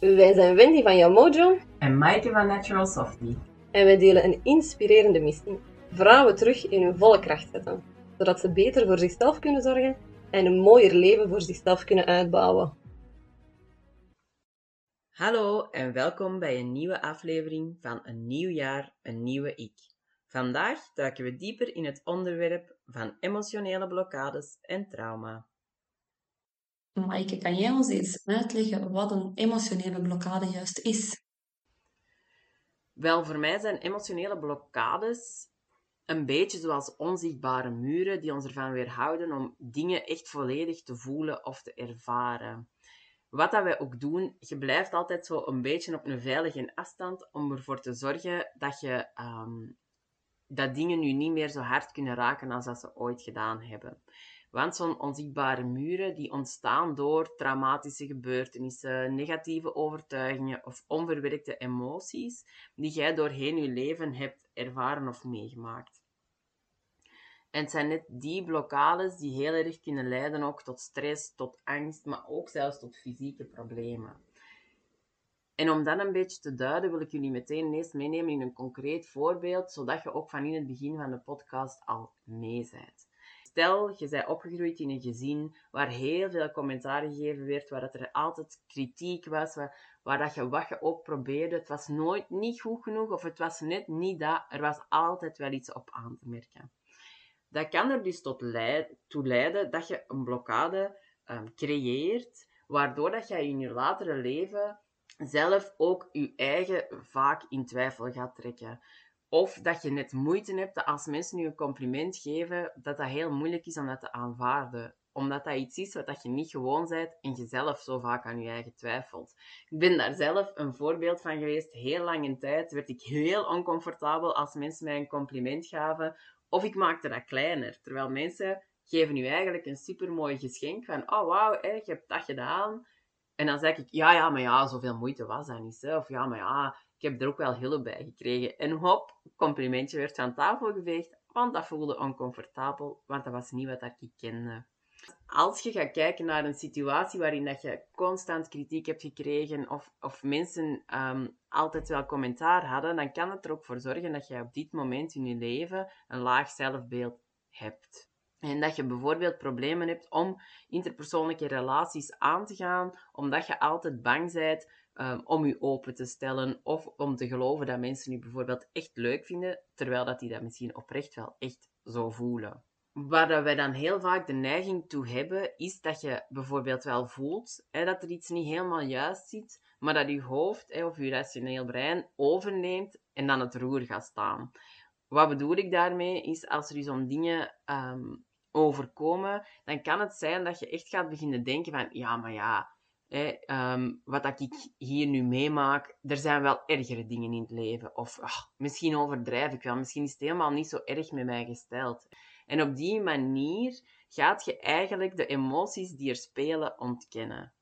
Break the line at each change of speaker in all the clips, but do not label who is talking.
Wij zijn Wendy van Yamojo
En Maaike van Natural Softy.
en wij delen een inspirerende missie. Vrouwen terug in hun volle kracht zetten, zodat ze beter voor zichzelf kunnen zorgen en een mooier leven voor zichzelf kunnen uitbouwen.
Hallo en welkom bij een nieuwe aflevering van Een Nieuw Jaar, Een Nieuwe Ik. Vandaag duiken we dieper in het onderwerp van emotionele blokkades en trauma.
Maaike, kan jij ons eens uitleggen wat een emotionele blokkade juist is?
Wel, voor mij zijn emotionele blokkades een beetje zoals onzichtbare muren die ons ervan weerhouden om dingen echt volledig te voelen of te ervaren. Wat dat wij ook doen, je blijft altijd zo een beetje op een veilige afstand om ervoor te zorgen dat, je, ehm, dat dingen nu niet meer zo hard kunnen raken als dat ze ooit gedaan hebben. Want zo'n onzichtbare muren die ontstaan door traumatische gebeurtenissen, negatieve overtuigingen of onverwerkte emoties die jij doorheen je leven hebt ervaren of meegemaakt. En het zijn net die blokkades die heel erg kunnen leiden ook tot stress, tot angst, maar ook zelfs tot fysieke problemen. En om dat een beetje te duiden, wil ik jullie meteen ineens meenemen in een concreet voorbeeld, zodat je ook van in het begin van de podcast al mee bent. Stel, je bent opgegroeid in een gezin waar heel veel commentaar gegeven werd, waar dat er altijd kritiek was, waar, dat je wat je ook probeerde, het was nooit niet goed genoeg of het was net niet dat, er was altijd wel iets op aan te merken. Dat kan er dus tot toe leiden dat je een blokkade um, creëert, waardoor dat je in je latere leven zelf ook je eigen vaak in twijfel gaat trekken. Of dat je net moeite hebt dat als mensen je een compliment geven, dat dat heel moeilijk is om dat te aanvaarden. Omdat dat iets is wat dat je niet gewoon bent en je zelf zo vaak aan je eigen twijfelt. Ik ben daar zelf een voorbeeld van geweest. Heel lang in tijd werd ik heel oncomfortabel als mensen mij een compliment gaven. Of ik maakte dat kleiner. Terwijl mensen geven u eigenlijk een supermooi geschenk van, oh wauw, je hebt dat gedaan. En dan zeg ik, ja, ja, maar ja, zoveel moeite was dat niet. Of ja, maar ja, heb er ook wel hulp bij gekregen. En hop, complimentje werd van tafel geveegd, want dat voelde oncomfortabel, want dat was niet wat ik kende. Als je gaat kijken naar een situatie waarin dat je constant kritiek hebt gekregen of, of mensen um, altijd wel commentaar hadden, dan kan het er ook voor zorgen dat je op dit moment in je leven een laag zelfbeeld hebt. En dat je bijvoorbeeld problemen hebt om interpersoonlijke relaties aan te gaan, omdat je altijd bang bent um, om je open te stellen of om te geloven dat mensen je bijvoorbeeld echt leuk vinden, terwijl dat die dat misschien oprecht wel echt zo voelen. Waar wij dan heel vaak de neiging toe hebben, is dat je bijvoorbeeld wel voelt hè, dat er iets niet helemaal juist zit, maar dat je hoofd hè, of je rationeel brein overneemt en dan het roer gaat staan. Wat bedoel ik daarmee? Is als er zo'n dingen um, overkomen, dan kan het zijn dat je echt gaat beginnen denken van, ja, maar ja, um, wat ik hier nu meemaak, er zijn wel ergere dingen in het leven. Of ach, misschien overdrijf ik wel, misschien is het helemaal niet zo erg met mij gesteld. En op die manier gaat je eigenlijk de emoties die er spelen ontkennen.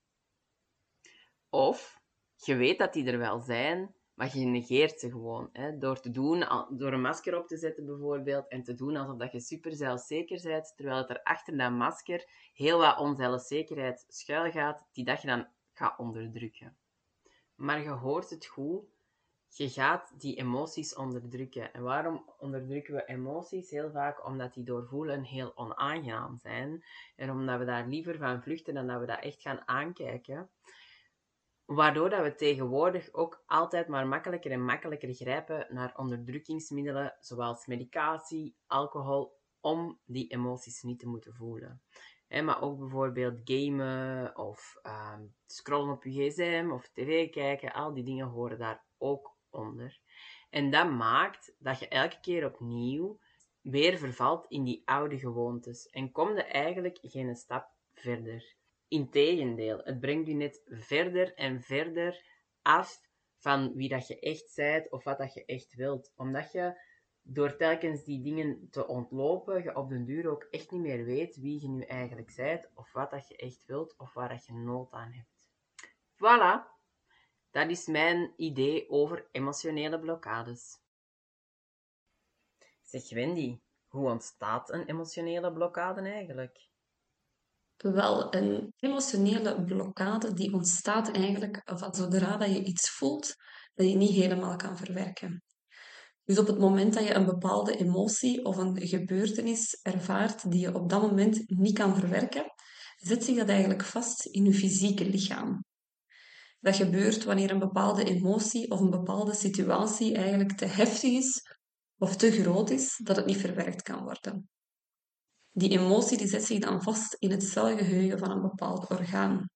Of je weet dat die er wel zijn, maar je negeert ze gewoon. Hè? Door, te doen, door een masker op te zetten bijvoorbeeld en te doen alsof dat je super zelfzeker bent, terwijl het er achter dat masker heel wat onzelfzekerheid schuil gaat, die dat je dan gaat onderdrukken. Maar je hoort het goed, je gaat die emoties onderdrukken. En waarom onderdrukken we emoties? Heel vaak omdat die doorvoelen heel onaangenaam zijn. En omdat we daar liever van vluchten dan dat we dat echt gaan aankijken. Waardoor dat we tegenwoordig ook altijd maar makkelijker en makkelijker grijpen naar onderdrukkingsmiddelen zoals medicatie, alcohol, om die emoties niet te moeten voelen. maar ook bijvoorbeeld gamen of uh, scrollen op je gsm of tv kijken, al die dingen horen daar ook onder. En dat maakt dat je elke keer opnieuw weer vervalt in die oude gewoontes en kom je eigenlijk geen stap verder. Integendeel, het brengt je net verder en verder af van wie dat je echt bent of wat dat je echt wilt. Omdat je door telkens die dingen te ontlopen, je op den duur ook echt niet meer weet wie je nu eigenlijk bent of wat dat je echt wilt of waar dat je nood aan hebt. Voilà, dat is mijn idee over emotionele blokkades. Zeg Wendy, hoe ontstaat een emotionele blokkade eigenlijk?
Wel, een emotionele blokkade die ontstaat eigenlijk van zodra dat je iets voelt dat je niet helemaal kan verwerken. Dus op het moment dat je een bepaalde emotie of een gebeurtenis ervaart die je op dat moment niet kan verwerken, zet zich dat eigenlijk vast in je fysieke lichaam. Dat gebeurt wanneer een bepaalde emotie of een bepaalde situatie eigenlijk te heftig is of te groot is dat het niet verwerkt kan worden. Die emotie die zet zich dan vast in het celgeheugen van een bepaald orgaan.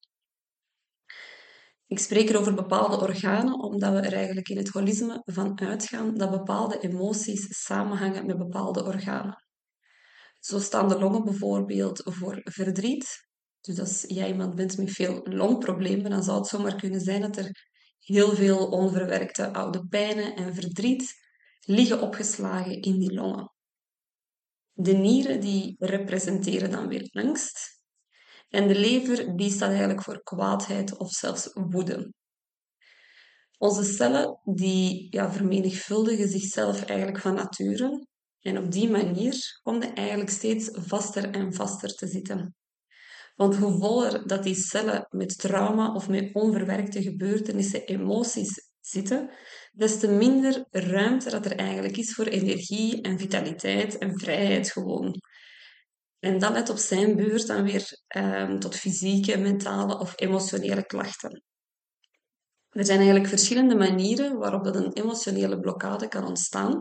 Ik spreek er over bepaalde organen omdat we er eigenlijk in het holisme van uitgaan dat bepaalde emoties samenhangen met bepaalde organen. Zo staan de longen bijvoorbeeld voor verdriet. Dus als jij iemand bent met veel longproblemen, dan zou het zomaar kunnen zijn dat er heel veel onverwerkte oude pijnen en verdriet liggen opgeslagen in die longen. De nieren die representeren dan weer angst. En de lever die staat eigenlijk voor kwaadheid of zelfs woede. Onze cellen die ja, vermenigvuldigen zichzelf eigenlijk van nature. En op die manier komen eigenlijk steeds vaster en vaster te zitten. Want hoe voller dat die cellen met trauma of met onverwerkte gebeurtenissen, emoties zitten, des te minder ruimte dat er eigenlijk is voor energie en vitaliteit en vrijheid gewoon. En dat leidt op zijn beurt dan weer um, tot fysieke, mentale of emotionele klachten. Er zijn eigenlijk verschillende manieren waarop dat een emotionele blokkade kan ontstaan.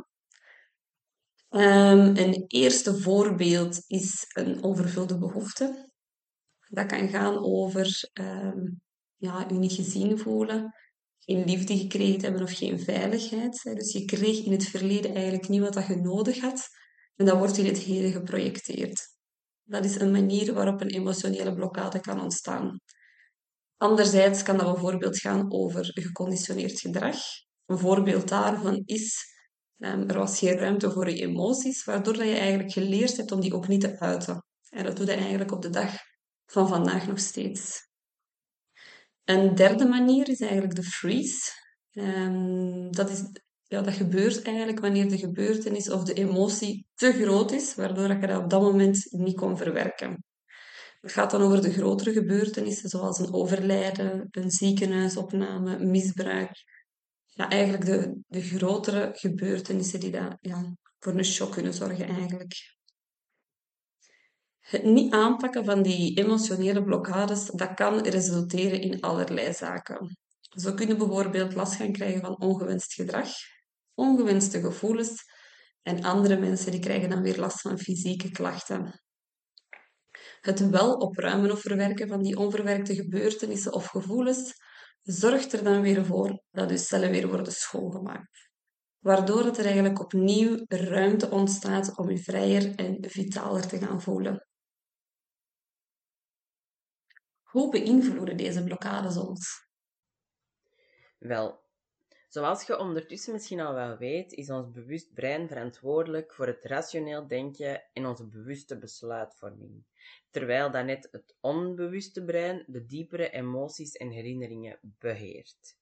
Um, een eerste voorbeeld is een onvervulde behoefte. Dat kan gaan over um, ja, je niet gezien voelen, geen liefde gekregen hebben of geen veiligheid. Dus je kreeg in het verleden eigenlijk niet wat je nodig had en dat wordt in het heden geprojecteerd. Dat is een manier waarop een emotionele blokkade kan ontstaan. Anderzijds kan dat bijvoorbeeld gaan over geconditioneerd gedrag. Een voorbeeld daarvan is, um, er was geen ruimte voor je emoties, waardoor je eigenlijk geleerd hebt om die ook niet te uiten. En dat doe je eigenlijk op de dag van vandaag nog steeds. Een derde manier is eigenlijk de freeze. Um, dat, is, ja, dat gebeurt eigenlijk wanneer de gebeurtenis of de emotie te groot is, waardoor je dat op dat moment niet kon verwerken. Het gaat dan over de grotere gebeurtenissen, zoals een overlijden, een ziekenhuisopname, misbruik. Ja, eigenlijk de, de grotere gebeurtenissen die dat, ja, voor een shock kunnen zorgen eigenlijk. Het niet aanpakken van die emotionele blokkades, dat kan resulteren in allerlei zaken. Zo kunnen bijvoorbeeld last gaan krijgen van ongewenst gedrag, ongewenste gevoelens en andere mensen die krijgen dan weer last van fysieke klachten. Het wel opruimen of verwerken van die onverwerkte gebeurtenissen of gevoelens zorgt er dan weer voor dat uw cellen weer worden schoongemaakt. Waardoor er eigenlijk opnieuw ruimte ontstaat om je vrijer en vitaler te gaan voelen. Hoe beïnvloeden deze blokkades ons?
Wel, zoals je ondertussen misschien al wel weet, is ons bewust brein verantwoordelijk voor het rationeel denken en onze bewuste besluitvorming, terwijl dat net het onbewuste brein de diepere emoties en herinneringen beheert.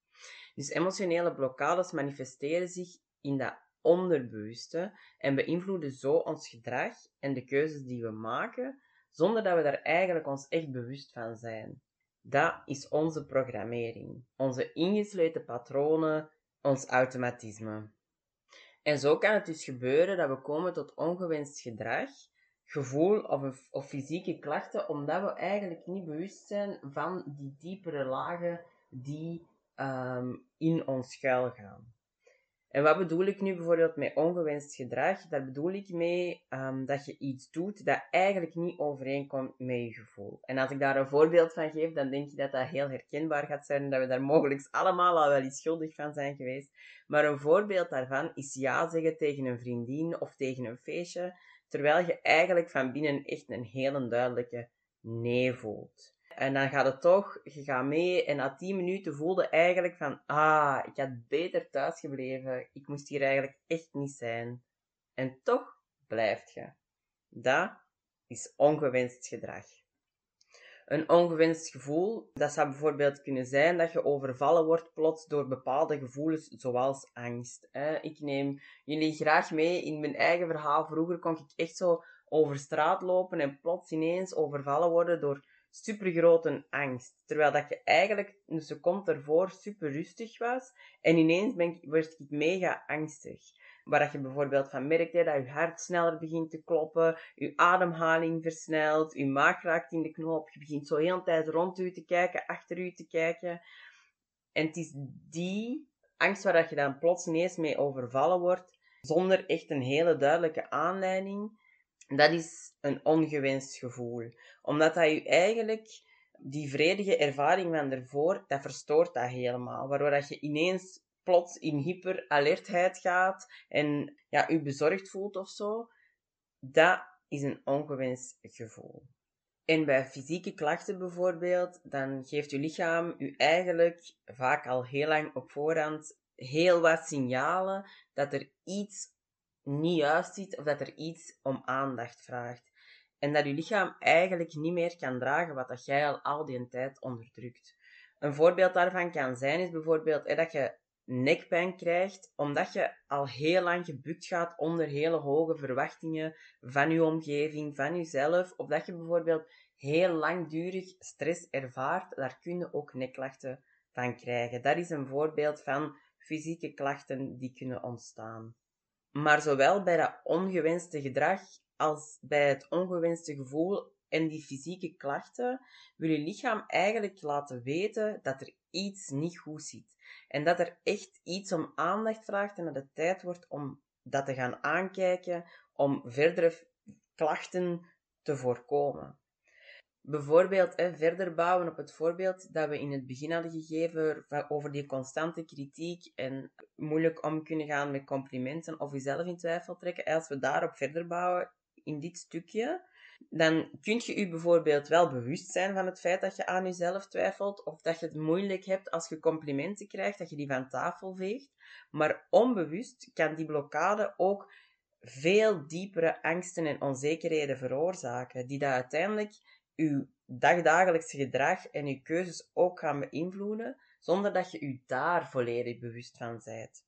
Dus emotionele blokkades manifesteren zich in dat onderbewuste en beïnvloeden zo ons gedrag en de keuzes die we maken, zonder dat we daar eigenlijk ons echt bewust van zijn. Dat is onze programmering, onze ingesloten patronen, ons automatisme. En zo kan het dus gebeuren dat we komen tot ongewenst gedrag, gevoel of, of fysieke klachten, omdat we eigenlijk niet bewust zijn van die diepere lagen die um, in ons schuil gaan. En wat bedoel ik nu bijvoorbeeld met ongewenst gedrag? Daar bedoel ik mee um, dat je iets doet dat eigenlijk niet overeenkomt met je gevoel. En als ik daar een voorbeeld van geef, dan denk je dat dat heel herkenbaar gaat zijn, dat we daar mogelijk allemaal al wel eens schuldig van zijn geweest. Maar een voorbeeld daarvan is ja zeggen tegen een vriendin of tegen een feestje, terwijl je eigenlijk van binnen echt een hele duidelijke nee voelt. En dan gaat het toch, je gaat mee en na tien minuten voelde eigenlijk van, ah, ik had beter thuis gebleven. Ik moest hier eigenlijk echt niet zijn. En toch blijft je. Dat is ongewenst gedrag. Een ongewenst gevoel, dat zou bijvoorbeeld kunnen zijn dat je overvallen wordt plots door bepaalde gevoelens zoals angst. Ik neem jullie graag mee in mijn eigen verhaal. Vroeger kon ik echt zo over straat lopen en plots ineens overvallen worden door supergrote angst. Terwijl dat je eigenlijk een seconde ervoor super rustig was en ineens ben ik, werd ik mega angstig. Waar dat je bijvoorbeeld van merkt dat je hart sneller begint te kloppen, je ademhaling versnelt, je maag raakt in de knoop, je begint zo heel de tijd rond u te kijken, achter u te kijken. En het is die angst waar dat je dan plots ineens mee overvallen wordt, zonder echt een hele duidelijke aanleiding, dat is een ongewenst gevoel. Omdat dat je eigenlijk, die vredige ervaring van ervoor, dat verstoort dat helemaal. Waardoor dat je ineens plots in hyperalertheid gaat en ja, je bezorgd voelt of zo. Dat is een ongewenst gevoel. En bij fysieke klachten bijvoorbeeld, dan geeft je lichaam u eigenlijk vaak al heel lang op voorhand heel wat signalen dat er iets niet juist zit of dat er iets om aandacht vraagt. En dat je lichaam eigenlijk niet meer kan dragen wat dat jij al al die tijd onderdrukt. Een voorbeeld daarvan kan zijn is bijvoorbeeld dat je nekpijn krijgt omdat je al heel lang gebukt gaat onder hele hoge verwachtingen van je omgeving, van jezelf, of dat je bijvoorbeeld heel langdurig stress ervaart, daar kunnen ook nekklachten van krijgen. Dat is een voorbeeld van fysieke klachten die kunnen ontstaan. Maar zowel bij dat ongewenste gedrag als bij het ongewenste gevoel en die fysieke klachten wil je lichaam eigenlijk laten weten dat er iets niet goed zit. En dat er echt iets om aandacht vraagt en dat het tijd wordt om dat te gaan aankijken, om verdere klachten te voorkomen. Bijvoorbeeld hè, verder bouwen op het voorbeeld dat we in het begin hadden gegeven over die constante kritiek en moeilijk om kunnen gaan met complimenten of jezelf in twijfel trekken. Als we daarop verder bouwen in dit stukje, dan kun je je bijvoorbeeld wel bewust zijn van het feit dat je aan jezelf twijfelt of dat je het moeilijk hebt als je complimenten krijgt, dat je die van tafel veegt. Maar onbewust kan die blokkade ook veel diepere angsten en onzekerheden veroorzaken, die dat uiteindelijk uw dagdagelijkse gedrag en uw keuzes ook gaan beïnvloeden, zonder dat je u daar volledig bewust van bent.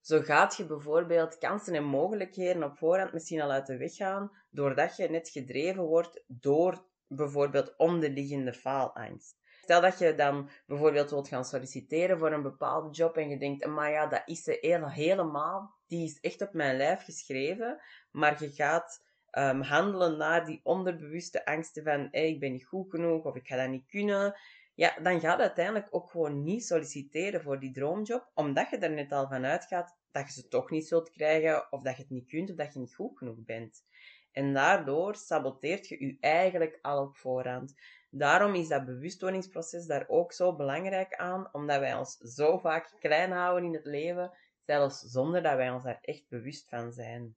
Zo gaat je bijvoorbeeld kansen en mogelijkheden op voorhand misschien al uit de weg gaan, doordat je net gedreven wordt door bijvoorbeeld onderliggende faalangst. Stel dat je dan bijvoorbeeld wilt gaan solliciteren voor een bepaalde job en je denkt, maar ja, dat is ze helemaal, die is echt op mijn lijf geschreven, maar je gaat um, handelen naar die onderbewuste angsten van hey, ik ben niet goed genoeg of ik ga dat niet kunnen, ja, dan ga je uiteindelijk ook gewoon niet solliciteren voor die droomjob, omdat je er net al van uitgaat dat je ze toch niet zult krijgen, of dat je het niet kunt, of dat je niet goed genoeg bent. En daardoor saboteert je je eigenlijk al op voorhand. Daarom is dat bewustwordingsproces daar ook zo belangrijk aan, omdat wij ons zo vaak klein houden in het leven, zelfs zonder dat wij ons daar echt bewust van zijn.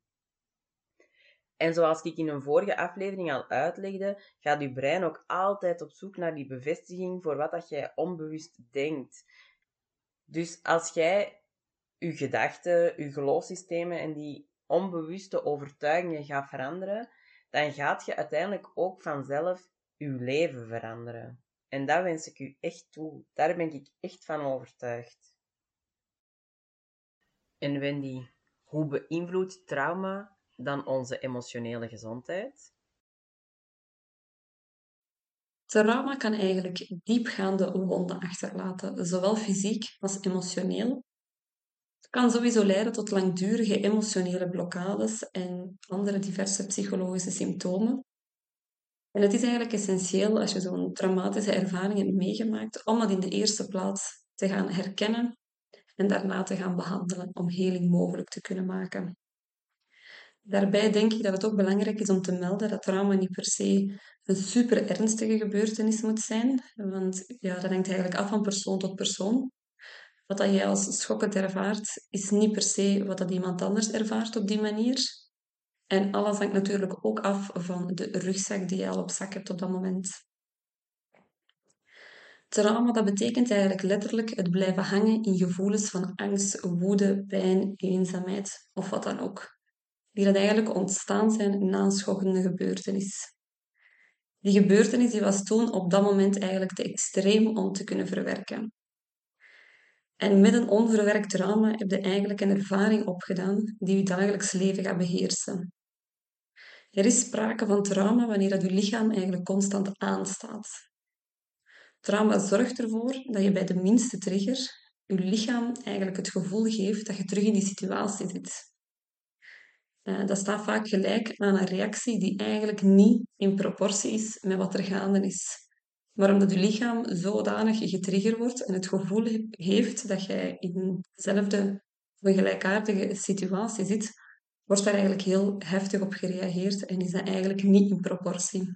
En zoals ik in een vorige aflevering al uitlegde, gaat je brein ook altijd op zoek naar die bevestiging voor wat dat jij onbewust denkt. Dus als jij je gedachten, je geloofssystemen en die onbewuste overtuigingen gaat veranderen, dan gaat je uiteindelijk ook vanzelf je leven veranderen. En dat wens ik u echt toe. Daar ben ik echt van overtuigd. En Wendy, hoe beïnvloedt trauma dan onze emotionele gezondheid?
Trauma kan eigenlijk diepgaande wonden achterlaten, zowel fysiek als emotioneel. Het kan sowieso leiden tot langdurige emotionele blokkades en andere diverse psychologische symptomen. En het is eigenlijk essentieel als je zo'n traumatische ervaring hebt meegemaakt, om dat in de eerste plaats te gaan herkennen en daarna te gaan behandelen om heling mogelijk te kunnen maken. Daarbij denk ik dat het ook belangrijk is om te melden dat trauma niet per se een super ernstige gebeurtenis moet zijn. Want ja, dat hangt eigenlijk af van persoon tot persoon. Wat dat jij als schokkend ervaart, is niet per se wat dat iemand anders ervaart op die manier. En alles hangt natuurlijk ook af van de rugzak die je al op zak hebt op dat moment. Trauma, dat betekent eigenlijk letterlijk het blijven hangen in gevoelens van angst, woede, pijn, eenzaamheid of wat dan ook die dat eigenlijk ontstaan zijn na een schokkende gebeurtenis. Die gebeurtenis die was toen op dat moment eigenlijk te extreem om te kunnen verwerken. En met een onverwerkt trauma heb je eigenlijk een ervaring opgedaan die je dagelijks leven gaat beheersen. Er is sprake van trauma wanneer dat je lichaam eigenlijk constant aanstaat. Trauma zorgt ervoor dat je bij de minste trigger je lichaam eigenlijk het gevoel geeft dat je terug in die situatie zit. Uh, dat staat vaak gelijk aan een reactie die eigenlijk niet in proportie is met wat er gaande is. Maar omdat je lichaam zodanig getriggerd wordt en het gevoel heeft dat jij in dezelfde of gelijkaardige situatie zit, wordt daar eigenlijk heel heftig op gereageerd en is dat eigenlijk niet in proportie.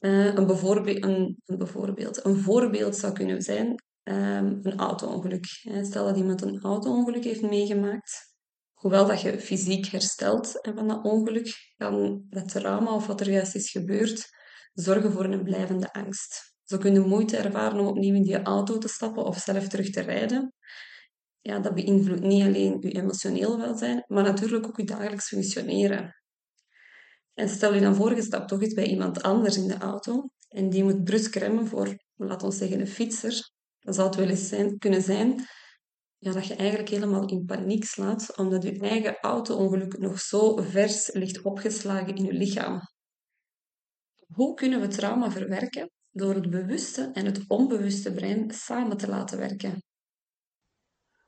Uh, een, een, een, bijvoorbeeld, een voorbeeld zou kunnen zijn um, een auto-ongeluk. Stel dat iemand een auto-ongeluk heeft meegemaakt, hoewel dat je fysiek herstelt van dat ongeluk, kan dat trauma of wat er juist is gebeurd zorgen voor een blijvende angst. Zo kun je moeite ervaren om opnieuw in die auto te stappen of zelf terug te rijden. Ja, dat beïnvloedt niet alleen je emotioneel welzijn, maar natuurlijk ook je dagelijks functioneren. En stel je dan voor, je stapt toch eens bij iemand anders in de auto en die moet brusk remmen voor, laten we zeggen, een fietser. Dan zou het wel eens zijn, kunnen zijn ja, dat je eigenlijk helemaal in paniek slaat, omdat je eigen auto-ongeluk nog zo vers ligt opgeslagen in je lichaam. Hoe kunnen we trauma verwerken? Door het bewuste en het onbewuste brein samen te laten werken.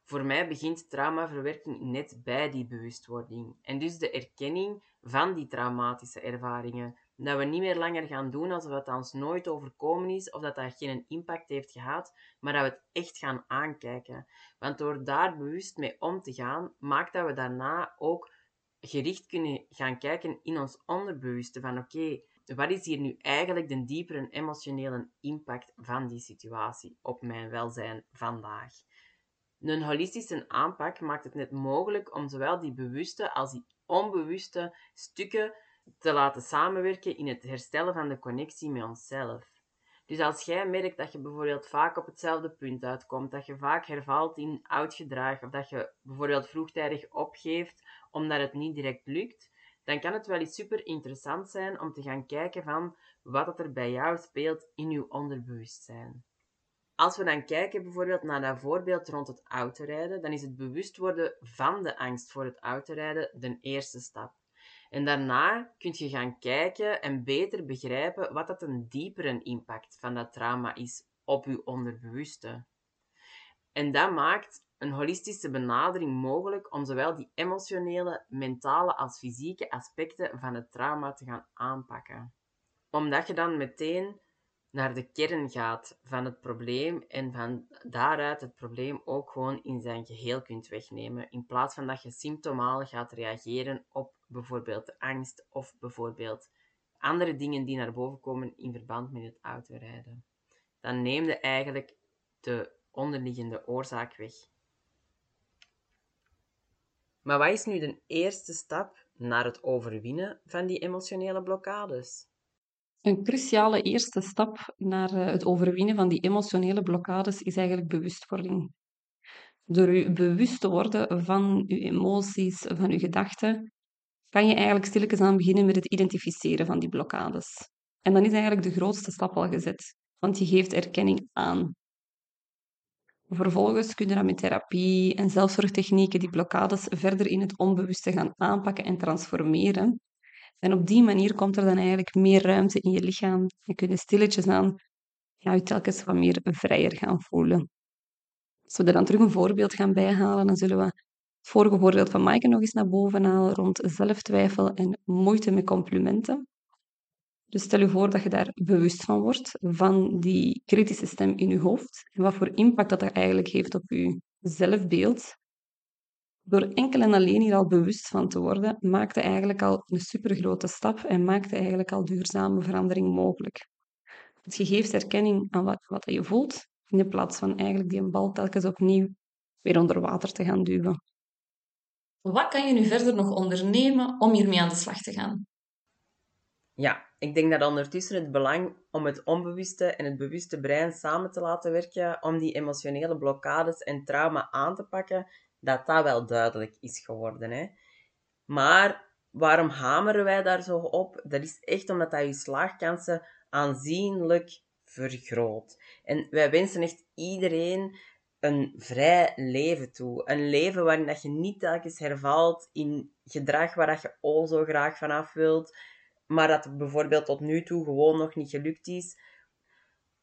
Voor mij begint traumaverwerking net bij die bewustwording en dus de erkenning van die traumatische ervaringen. Dat we niet meer langer gaan doen alsof het ons nooit overkomen is of dat dat geen impact heeft gehad, maar dat we het echt gaan aankijken. Want door daar bewust mee om te gaan, maakt dat we daarna ook gericht kunnen gaan kijken in ons onderbewuste van oké, wat is hier nu eigenlijk de diepere emotionele impact van die situatie op mijn welzijn vandaag? Een holistische aanpak maakt het net mogelijk om zowel die bewuste als die onbewuste stukken te laten samenwerken in het herstellen van de connectie met onszelf. Dus als jij merkt dat je bijvoorbeeld vaak op hetzelfde punt uitkomt, dat je vaak hervalt in oud gedrag, of dat je bijvoorbeeld vroegtijdig opgeeft omdat het niet direct lukt, dan kan het wel eens super interessant zijn om te gaan kijken van wat er bij jou speelt in je onderbewustzijn. Als we dan kijken bijvoorbeeld naar dat voorbeeld rond het autorijden, dan is het bewust worden van de angst voor het autorijden de eerste stap. En daarna kun je gaan kijken en beter begrijpen wat dat een diepere impact van dat trauma is op je onderbewuste. En dat maakt een holistische benadering mogelijk om zowel die emotionele, mentale als fysieke aspecten van het trauma te gaan aanpakken. Omdat je dan meteen naar de kern gaat van het probleem en van daaruit het probleem ook gewoon in zijn geheel kunt wegnemen, in plaats van dat je symptomaal gaat reageren op bijvoorbeeld angst of bijvoorbeeld andere dingen die naar boven komen in verband met het autorijden. Dan neem je eigenlijk de onderliggende oorzaak weg. Maar wat is nu de eerste stap naar het overwinnen van die emotionele blokkades?
Een cruciale eerste stap naar eh, het overwinnen van die emotionele blokkades is eigenlijk bewustwording. Door je bewust te worden van je emoties, van je gedachten, kan je eigenlijk stilletjes aan beginnen met het identificeren van die blokkades. En dan is eigenlijk de grootste stap al gezet, want je geeft erkenning aan. Vervolgens kun je dan met therapie en zelfzorgtechnieken die blokkades verder in het onbewuste gaan aanpakken en transformeren. En op die manier komt er dan eigenlijk meer ruimte in je lichaam en kun je stilletjes aan ja, je telkens wat meer vrijer gaan voelen. Als we er dan terug een voorbeeld gaan bijhalen, dan zullen we het vorige voorbeeld van Maaike nog eens naar boven halen rond zelftwijfel en moeite met complimenten. Dus stel je voor dat je daar bewust van wordt, van die kritische stem in je hoofd en wat voor impact dat, dat eigenlijk heeft op je zelfbeeld. Door enkel en alleen hier al bewust van te worden, maakte eigenlijk al een supergrote stap en maakte eigenlijk al duurzame verandering mogelijk. Want je geeft erkenning aan wat, wat je voelt, in plaats van eigenlijk die bal telkens opnieuw weer onder water te gaan duwen. Wat kan je nu verder nog ondernemen om hiermee aan de slag te gaan?
Ja, ik denk dat ondertussen het belang om het onbewuste en het bewuste brein samen te laten werken om die emotionele blokkades en trauma aan te pakken, dat dat wel duidelijk is geworden. Hè? Maar waarom hameren wij daar zo op? Dat is echt omdat dat je slaagkansen aanzienlijk vergroot. En wij wensen echt iedereen een vrij leven toe. Een leven waarin dat je niet telkens hervalt in gedrag waar dat je al zo graag vanaf wilt, maar dat bijvoorbeeld tot nu toe gewoon nog niet gelukt is.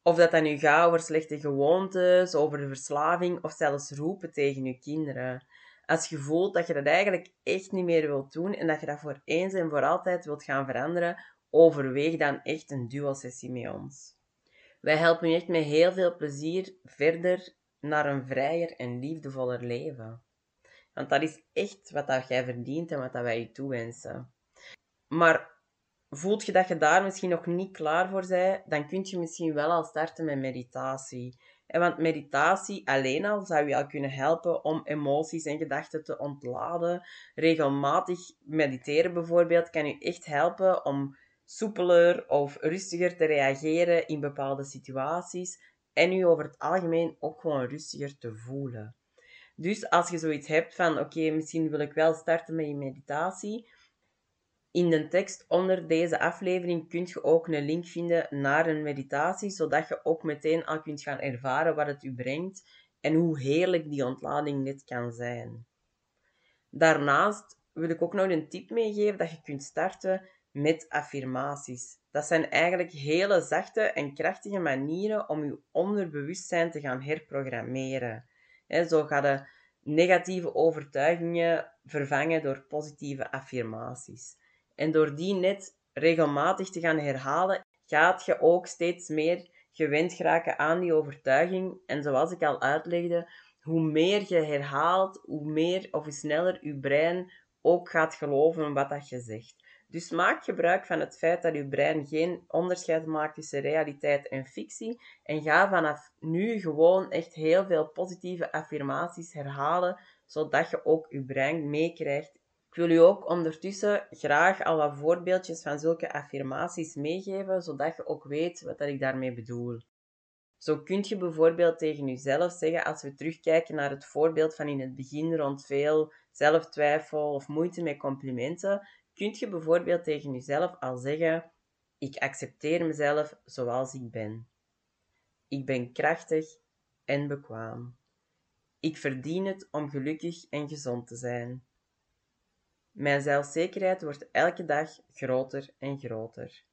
Of dat dat nu gaat over slechte gewoontes, over verslaving of zelfs roepen tegen je kinderen. Als je voelt dat je dat eigenlijk echt niet meer wilt doen en dat je dat voor eens en voor altijd wilt gaan veranderen, overweeg dan echt een duo-sessie met ons. Wij helpen je echt met heel veel plezier verder naar een vrijer en liefdevoller leven. Want dat is echt wat dat jij verdient en wat dat wij je toewensen. Maar voelt je dat je daar misschien nog niet klaar voor bent, dan kun je misschien wel al starten met meditatie. En want meditatie alleen al zou je al kunnen helpen om emoties en gedachten te ontladen. Regelmatig mediteren bijvoorbeeld kan je echt helpen om soepeler of rustiger te reageren in bepaalde situaties en je over het algemeen ook gewoon rustiger te voelen. Dus als je zoiets hebt van, oké, misschien wil ik wel starten met je meditatie, in de tekst onder deze aflevering kun je ook een link vinden naar een meditatie, zodat je ook meteen al kunt gaan ervaren wat het u brengt en hoe heerlijk die ontlading net kan zijn. Daarnaast wil ik ook nog een tip meegeven dat je kunt starten met affirmaties. Dat zijn eigenlijk hele zachte en krachtige manieren om je onderbewustzijn te gaan herprogrammeren. zo ga je negatieve overtuigingen vervangen door positieve affirmaties. En door die net regelmatig te gaan herhalen, gaat je ook steeds meer gewend geraken aan die overtuiging. En zoals ik al uitlegde, hoe meer je herhaalt, hoe meer of hoe sneller je brein ook gaat geloven wat dat je zegt. Dus maak gebruik van het feit dat je brein geen onderscheid maakt tussen realiteit en fictie en ga vanaf nu gewoon echt heel veel positieve affirmaties herhalen, zodat je ook je brein meekrijgt. Ik wil u ook ondertussen graag al wat voorbeeldjes van zulke affirmaties meegeven, zodat je ook weet wat ik daarmee bedoel. Zo kun je bijvoorbeeld tegen jezelf zeggen, als we terugkijken naar het voorbeeld van in het begin rond veel zelftwijfel of moeite met complimenten, kunt je bijvoorbeeld tegen jezelf al zeggen: Ik accepteer mezelf zoals ik ben. Ik ben krachtig en bekwaam. Ik verdien het om gelukkig en gezond te zijn. Mijn zelfzekerheid wordt elke dag groter en groter.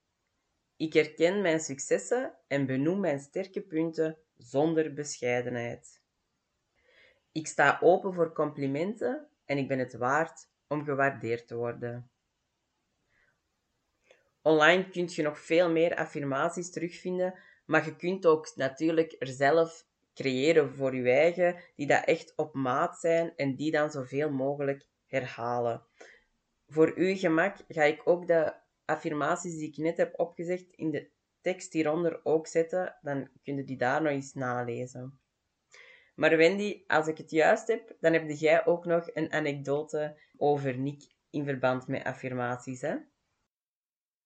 Ik erken mijn successen en benoem mijn sterke punten zonder bescheidenheid. Ik sta open voor complimenten en ik ben het waard om gewaardeerd te worden. Online kun je nog veel meer affirmaties terugvinden, maar je kunt ook natuurlijk er zelf creëren voor je eigen, die dat echt op maat zijn en die dan zoveel mogelijk herhalen. Voor uw gemak ga ik ook de affirmaties die ik net heb opgezegd in de tekst hieronder ook zetten, dan kun je die daar nog eens nalezen. Maar Wendy, als ik het juist heb, dan heb jij ook nog een anekdote over Nick in verband met affirmaties, hè?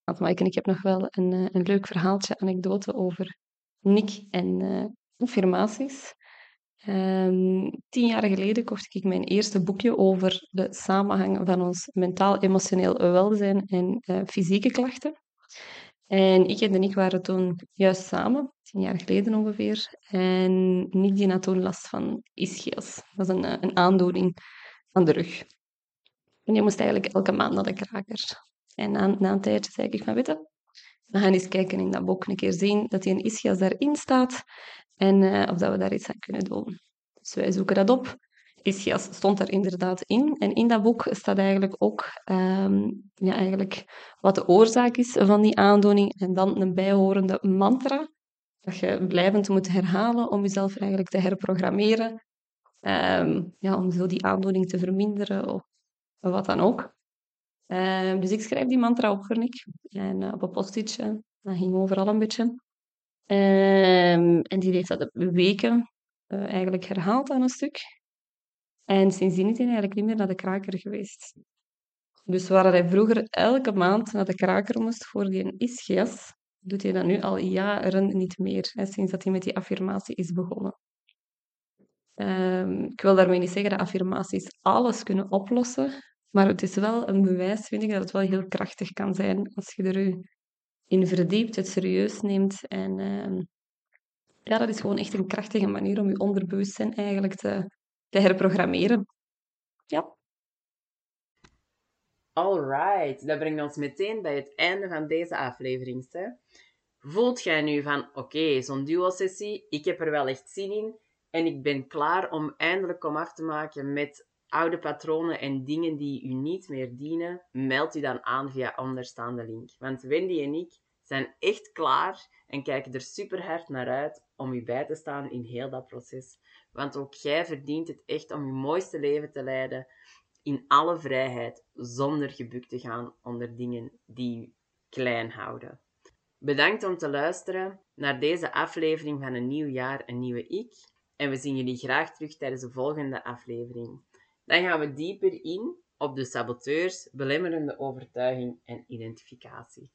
En ik heb nog wel een, eh, een leuk verhaaltje, anekdote over Nick en uh, affirmaties. Um, tien jaar geleden kocht ik mijn eerste boekje over de samenhang van ons mentaal-emotioneel welzijn en uh, fysieke klachten. En ik en Nick waren toen juist samen, tien jaar geleden ongeveer. En Nick die had toen last van ischias. Dat is een, een aandoening van de rug. En die moest eigenlijk elke maand naar de kraker. En na, na een tijdje zei ik van, weet je, we gaan eens kijken in dat boek, een keer zien dat die een ischias daarin staat en uh, of dat we daar iets aan kunnen doen. Dus wij zoeken dat op. Ischias stond er inderdaad in. En in dat boek staat eigenlijk ook um, ja, eigenlijk wat de oorzaak is van die aandoening en dan een bijhorende mantra dat je blijvend moet herhalen om jezelf eigenlijk te herprogrammeren. Um, ja, om zo die aandoening te verminderen of wat dan ook. Ehm, dus ik schrijf die mantra op voor Nick. En uh, op een post-itje. Dat ging overal een beetje. Um, en die heeft dat weken uh, eigenlijk herhaald aan een stuk. En sindsdien is hij eigenlijk niet meer naar de kraker geweest. Dus waar hij vroeger elke maand naar de kraker moest voor die ischias, doet hij dat nu al jaren niet meer. Hè, sinds dat hij met die affirmatie is begonnen. Um, ik wil daarmee niet zeggen dat affirmaties alles kunnen oplossen, maar het is wel een bewijs, vind ik, dat het wel heel krachtig kan zijn als je er in verdiept, het serieus neemt en, uh, Ja, dat is gewoon echt een krachtige manier om je onderbewustzijn eigenlijk te, te herprogrammeren. Ja.
Alright, dat brengt ons meteen bij het einde van deze aflevering. Voelt jij nu van, oké, zo'n duo-sessie, ik heb er wel echt zin in en ik ben klaar om eindelijk om af te maken met oude patronen en dingen die u niet meer dienen, meld u dan aan via onderstaande link. Want Wendy en ik zijn echt klaar en kijken er super hard naar uit om u bij te staan in heel dat proces. Want ook jij verdient het echt om je mooiste leven te leiden in alle vrijheid, zonder gebukt te gaan onder dingen die u klein houden. Bedankt om te luisteren naar deze aflevering van een nieuw jaar, een nieuwe ik. En we zien jullie graag terug tijdens de volgende aflevering. Dan gaan we dieper in op de saboteurs, belemmerende overtuiging en identificatie.